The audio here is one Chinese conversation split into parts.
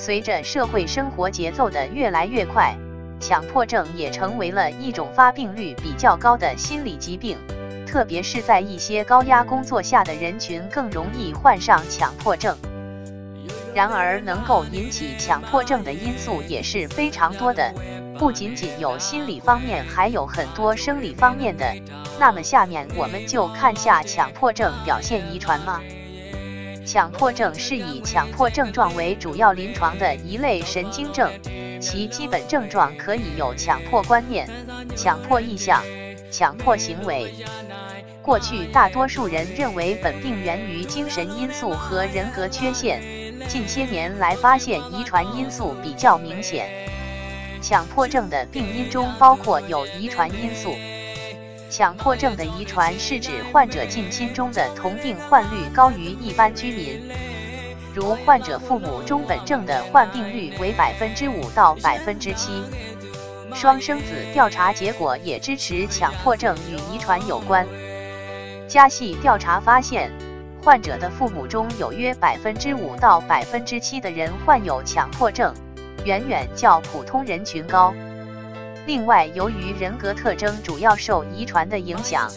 随着社会生活节奏的越来越快，强迫症也成为了一种发病率比较高的心理疾病，特别是在一些高压工作下的人群更容易患上强迫症。然而，能够引起强迫症的因素也是非常多的，不仅仅有心理方面，还有很多生理方面的。那么，下面我们就看下强迫症表现遗传吗？强迫症是以强迫症状为主要临床的一类神经症，其基本症状可以有强迫观念、强迫意向、强迫行为。过去大多数人认为本病源于精神因素和人格缺陷。近些年来发现遗传因素比较明显，强迫症的病因中包括有遗传因素。强迫症的遗传是指患者近亲中的同病患率高于一般居民，如患者父母中本症的患病率为百分之五到百分之七。双生子调查结果也支持强迫症与遗传有关。家系调查发现。患者的父母中有约百分之五到百分之七的人患有强迫症，远远较普通人群高。另外，由于人格特征主要受遗传的影响，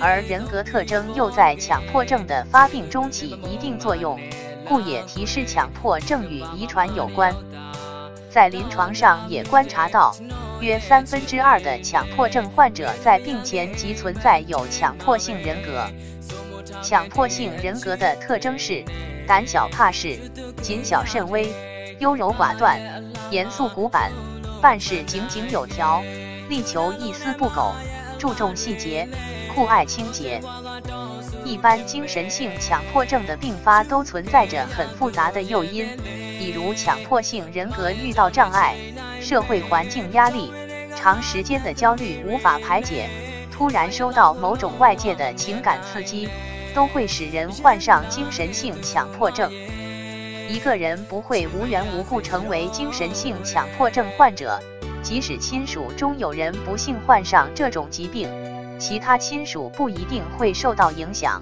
而人格特征又在强迫症的发病中起一定作用，故也提示强迫症与遗传有关。在临床上也观察到，约三分之二的强迫症患者在病前即存在有强迫性人格。强迫性人格的特征是胆小怕事、谨小慎微、优柔寡断、严肃古板、办事井井有条、力求一丝不苟、注重细节、酷爱清洁。一般精神性强迫症的并发都存在着很复杂的诱因，比如强迫性人格遇到障碍、社会环境压力、长时间的焦虑无法排解、突然收到某种外界的情感刺激。都会使人患上精神性强迫症。一个人不会无缘无故成为精神性强迫症患者，即使亲属中有人不幸患上这种疾病，其他亲属不一定会受到影响。